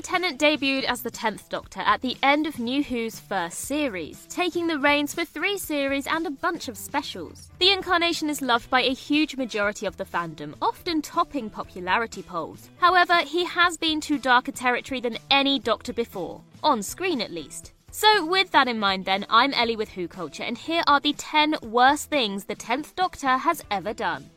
David Tennant debuted as the 10th Doctor at the end of New Who's first series, taking the reins for three series and a bunch of specials. The incarnation is loved by a huge majority of the fandom, often topping popularity polls. However, he has been to darker territory than any Doctor before, on screen at least. So, with that in mind, then, I'm Ellie with Who Culture, and here are the 10 worst things the 10th Doctor has ever done.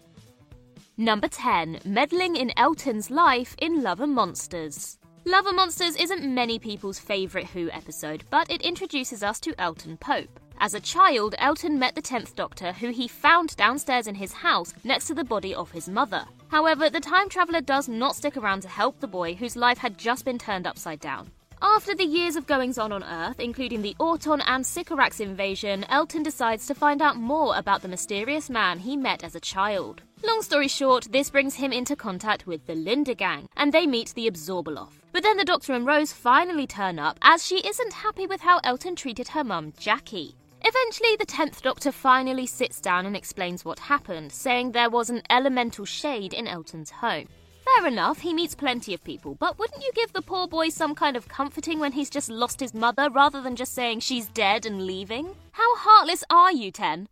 Number 10 Meddling in Elton's life in Love and Monsters. Love and Monsters isn't many people's favourite Who episode, but it introduces us to Elton Pope. As a child, Elton met the 10th Doctor, who he found downstairs in his house next to the body of his mother. However, the time traveller does not stick around to help the boy whose life had just been turned upside down. After the years of goings on on Earth, including the Auton and Sycorax invasion, Elton decides to find out more about the mysterious man he met as a child. Long story short, this brings him into contact with the Linda Gang, and they meet the Absorbaloff. But then the Doctor and Rose finally turn up, as she isn't happy with how Elton treated her mum, Jackie. Eventually, the 10th Doctor finally sits down and explains what happened, saying there was an elemental shade in Elton's home. Fair enough, he meets plenty of people, but wouldn't you give the poor boy some kind of comforting when he's just lost his mother rather than just saying she's dead and leaving? How heartless are you, Ten?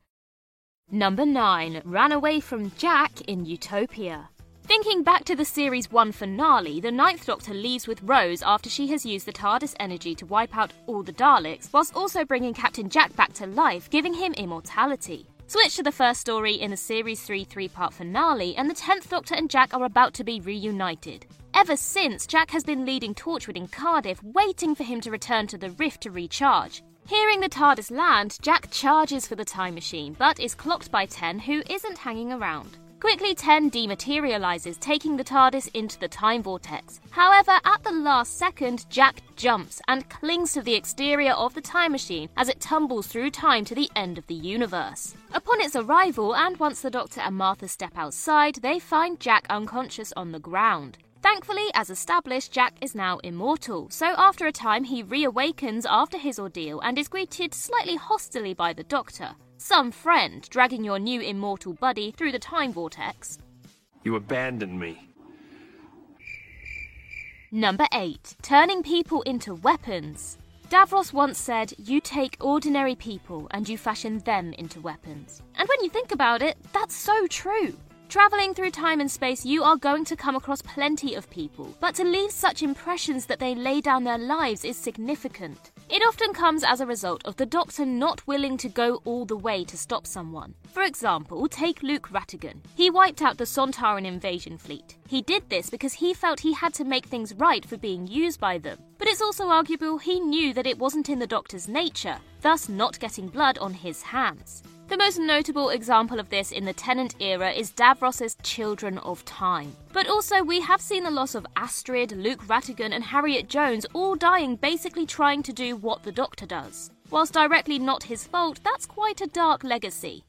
Number 9. Ran away from Jack in Utopia. Thinking back to the series 1 finale, the Ninth Doctor leaves with Rose after she has used the TARDIS energy to wipe out all the Daleks, whilst also bringing Captain Jack back to life, giving him immortality. Switch to the first story in the Series 3 three part finale, and the 10th Doctor and Jack are about to be reunited. Ever since, Jack has been leading Torchwood in Cardiff, waiting for him to return to the Rift to recharge. Hearing the TARDIS land, Jack charges for the time machine, but is clocked by Ten, who isn't hanging around. Quickly, Ten dematerializes, taking the TARDIS into the time vortex. However, at the last second, Jack jumps and clings to the exterior of the time machine as it tumbles through time to the end of the universe. Upon its arrival, and once the Doctor and Martha step outside, they find Jack unconscious on the ground. Thankfully, as established, Jack is now immortal, so after a time he reawakens after his ordeal and is greeted slightly hostilely by the Doctor. Some friend dragging your new immortal buddy through the time vortex. You abandoned me. Number 8. Turning people into weapons. Davros once said, You take ordinary people and you fashion them into weapons. And when you think about it, that's so true. Traveling through time and space, you are going to come across plenty of people, but to leave such impressions that they lay down their lives is significant. It often comes as a result of the Doctor not willing to go all the way to stop someone. For example, take Luke Rattigan. He wiped out the Sontaran invasion fleet. He did this because he felt he had to make things right for being used by them. But it's also arguable he knew that it wasn't in the Doctor's nature, thus not getting blood on his hands. The most notable example of this in the Tennant era is Davros's Children of Time. But also, we have seen the loss of Astrid, Luke Rattigan, and Harriet Jones all dying basically trying to do what the Doctor does. Whilst directly not his fault, that's quite a dark legacy.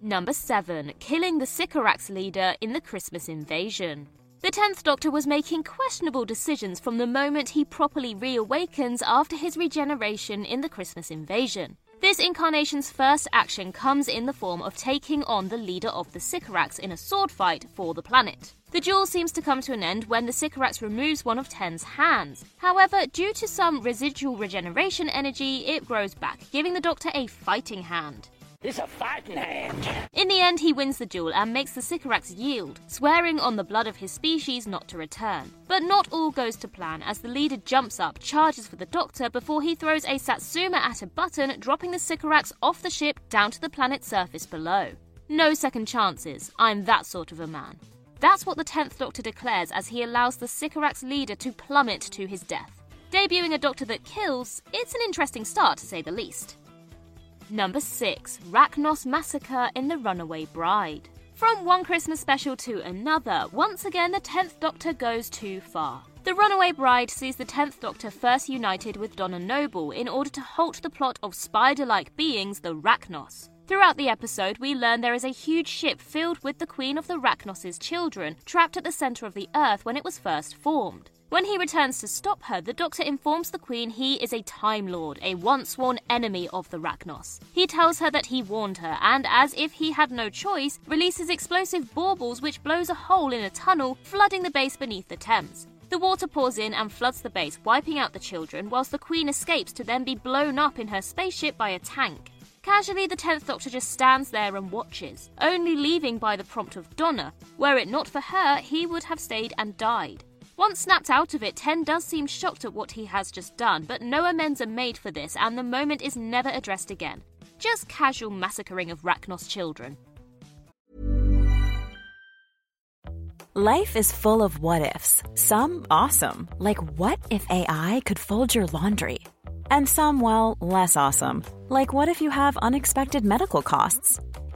Number 7. Killing the Sycorax leader in the Christmas invasion. The 10th Doctor was making questionable decisions from the moment he properly reawakens after his regeneration in the Christmas invasion. This incarnation's first action comes in the form of taking on the leader of the Sycorax in a sword fight for the planet. The duel seems to come to an end when the Sycorax removes one of Ten's hands. However, due to some residual regeneration energy, it grows back, giving the Doctor a fighting hand. Is a fighting hand. In the end, he wins the duel and makes the Sycorax yield, swearing on the blood of his species not to return. But not all goes to plan as the leader jumps up, charges for the doctor before he throws a Satsuma at a button, dropping the Sycorax off the ship down to the planet's surface below. No second chances, I'm that sort of a man. That's what the 10th Doctor declares as he allows the Sycorax leader to plummet to his death. Debuting a Doctor that kills, it's an interesting start to say the least. Number 6 Racnoss Massacre in The Runaway Bride. From one Christmas special to another, once again the 10th Doctor goes too far. The Runaway Bride sees the 10th Doctor first united with Donna Noble in order to halt the plot of spider like beings, the Racnoss. Throughout the episode, we learn there is a huge ship filled with the Queen of the Racnoss's children, trapped at the center of the Earth when it was first formed. When he returns to stop her, the Doctor informs the Queen he is a Time Lord, a once sworn enemy of the Racnoss. He tells her that he warned her, and as if he had no choice, releases explosive baubles which blows a hole in a tunnel, flooding the base beneath the Thames. The water pours in and floods the base, wiping out the children, whilst the Queen escapes to then be blown up in her spaceship by a tank. Casually, the 10th Doctor just stands there and watches, only leaving by the prompt of Donna. Were it not for her, he would have stayed and died. Once snapped out of it, Ten does seem shocked at what he has just done, but no amends are made for this, and the moment is never addressed again. Just casual massacring of Racnoss children. Life is full of what ifs. Some awesome, like what if AI could fold your laundry? And some, well, less awesome, like what if you have unexpected medical costs?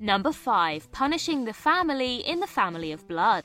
Number 5 Punishing the Family in the Family of Blood.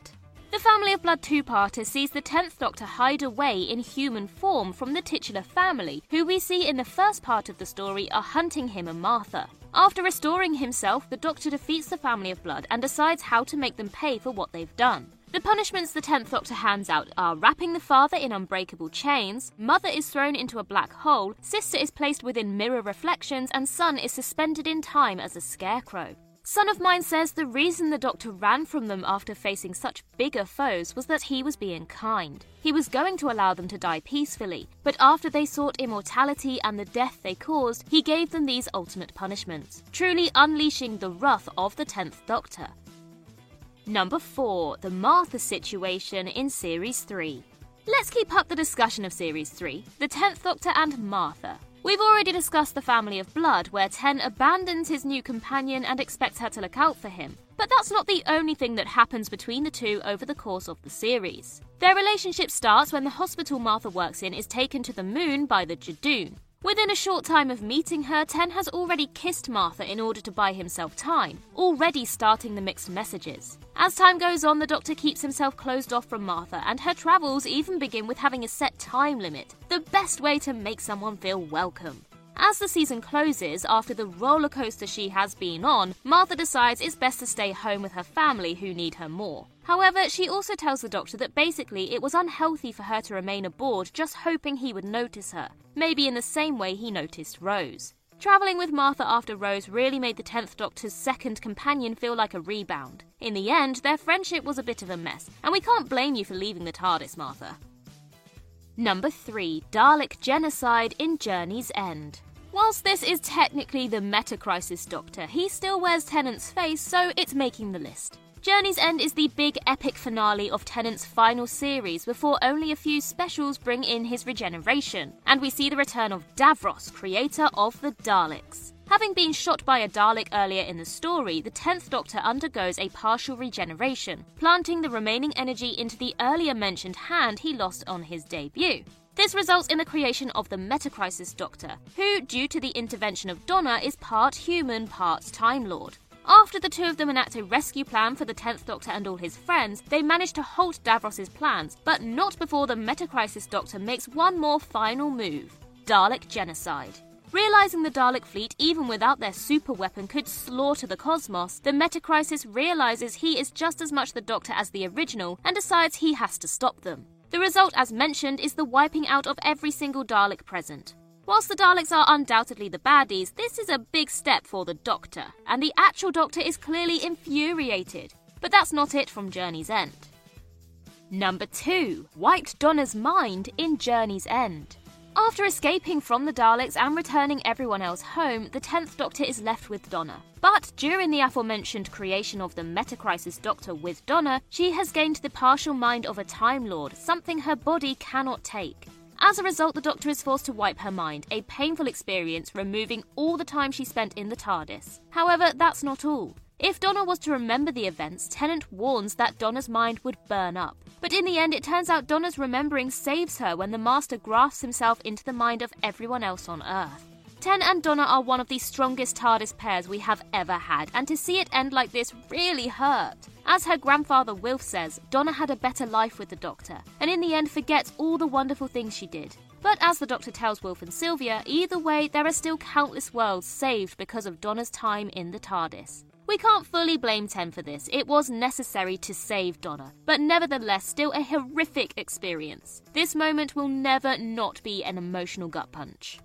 The Family of Blood two parter sees the 10th Doctor hide away in human form from the titular family, who we see in the first part of the story are hunting him and Martha. After restoring himself, the Doctor defeats the Family of Blood and decides how to make them pay for what they've done. The punishments the 10th Doctor hands out are wrapping the father in unbreakable chains, mother is thrown into a black hole, sister is placed within mirror reflections, and son is suspended in time as a scarecrow. Son of Mine says the reason the doctor ran from them after facing such bigger foes was that he was being kind. He was going to allow them to die peacefully, but after they sought immortality and the death they caused, he gave them these ultimate punishments, truly unleashing the wrath of the 10th Doctor. Number 4 The Martha Situation in Series 3. Let's keep up the discussion of Series 3 The 10th Doctor and Martha. We've already discussed the family of blood, where Ten abandons his new companion and expects her to look out for him. But that's not the only thing that happens between the two over the course of the series. Their relationship starts when the hospital Martha works in is taken to the moon by the Judoon. Within a short time of meeting her, Ten has already kissed Martha in order to buy himself time, already starting the mixed messages. As time goes on, the Doctor keeps himself closed off from Martha, and her travels even begin with having a set time limit, the best way to make someone feel welcome. As the season closes, after the roller coaster she has been on, Martha decides it's best to stay home with her family who need her more. However, she also tells the doctor that basically it was unhealthy for her to remain aboard just hoping he would notice her, maybe in the same way he noticed Rose. Travelling with Martha after Rose really made the 10th Doctor's second companion feel like a rebound. In the end, their friendship was a bit of a mess, and we can't blame you for leaving the TARDIS, Martha. Number 3 Dalek Genocide in Journey's End. Whilst this is technically the Meta Crisis Doctor, he still wears Tennant's face, so it's making the list. Journey's End is the big epic finale of Tennant's final series before only a few specials bring in his regeneration, and we see the return of Davros, creator of the Daleks. Having been shot by a Dalek earlier in the story, the 10th Doctor undergoes a partial regeneration, planting the remaining energy into the earlier mentioned hand he lost on his debut. This results in the creation of the Metacrisis Doctor, who, due to the intervention of Donna, is part human, part Time Lord. After the two of them enact a rescue plan for the 10th Doctor and all his friends, they manage to halt Davros's plans, but not before the Metacrisis Doctor makes one more final move Dalek Genocide. Realizing the Dalek fleet, even without their super weapon, could slaughter the cosmos, the Metacrisis realizes he is just as much the Doctor as the original and decides he has to stop them. The result, as mentioned, is the wiping out of every single Dalek present. Whilst the Daleks are undoubtedly the baddies, this is a big step for the Doctor, and the actual Doctor is clearly infuriated. But that's not it from Journey's End. Number 2 Wiped Donna's mind in Journey's End. After escaping from the Daleks and returning everyone else home, the 10th Doctor is left with Donna. But during the aforementioned creation of the Metacrisis Doctor with Donna, she has gained the partial mind of a Time Lord, something her body cannot take. As a result, the Doctor is forced to wipe her mind, a painful experience removing all the time she spent in the TARDIS. However, that's not all. If Donna was to remember the events, Tennant warns that Donna's mind would burn up. But in the end, it turns out Donna's remembering saves her when the Master grafts himself into the mind of everyone else on Earth. Ten and Donna are one of the strongest TARDIS pairs we have ever had, and to see it end like this really hurt. As her grandfather Wilf says, Donna had a better life with the Doctor, and in the end forgets all the wonderful things she did. But as the Doctor tells Wilf and Sylvia, either way, there are still countless worlds saved because of Donna's time in the TARDIS. We can't fully blame Ten for this, it was necessary to save Donna, but nevertheless, still a horrific experience. This moment will never not be an emotional gut punch.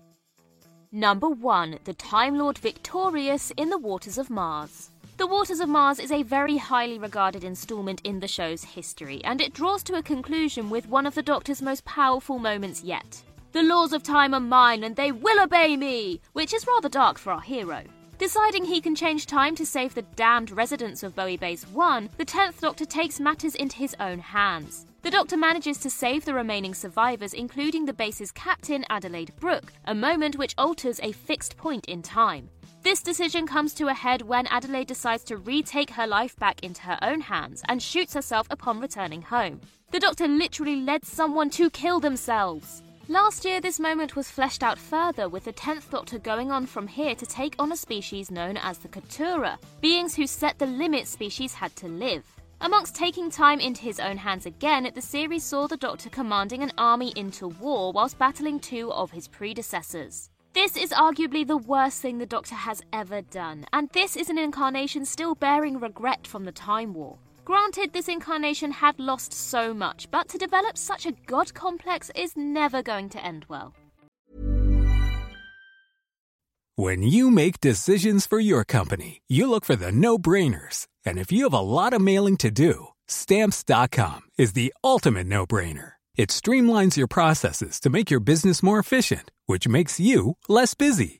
Number 1 The Time Lord victorious in the Waters of Mars. The Waters of Mars is a very highly regarded installment in the show's history, and it draws to a conclusion with one of the Doctor's most powerful moments yet. The laws of time are mine and they will obey me! Which is rather dark for our hero. Deciding he can change time to save the damned residents of Bowie Base 1, the 10th Doctor takes matters into his own hands. The Doctor manages to save the remaining survivors, including the base's captain, Adelaide Brooke, a moment which alters a fixed point in time. This decision comes to a head when Adelaide decides to retake her life back into her own hands and shoots herself upon returning home. The Doctor literally led someone to kill themselves. Last year, this moment was fleshed out further with the 10th Doctor going on from here to take on a species known as the Kotturuh, beings who set the limit species had to live. Amongst taking time into his own hands again, the series saw the Doctor commanding an army into war whilst battling two of his predecessors. This is arguably the worst thing the Doctor has ever done, and this is an incarnation still bearing regret from the Time War. Granted, this incarnation had lost so much, but to develop such a god complex is never going to end well. When you make decisions for your company, you look for the no brainers. And if you have a lot of mailing to do, stamps.com is the ultimate no brainer. It streamlines your processes to make your business more efficient, which makes you less busy.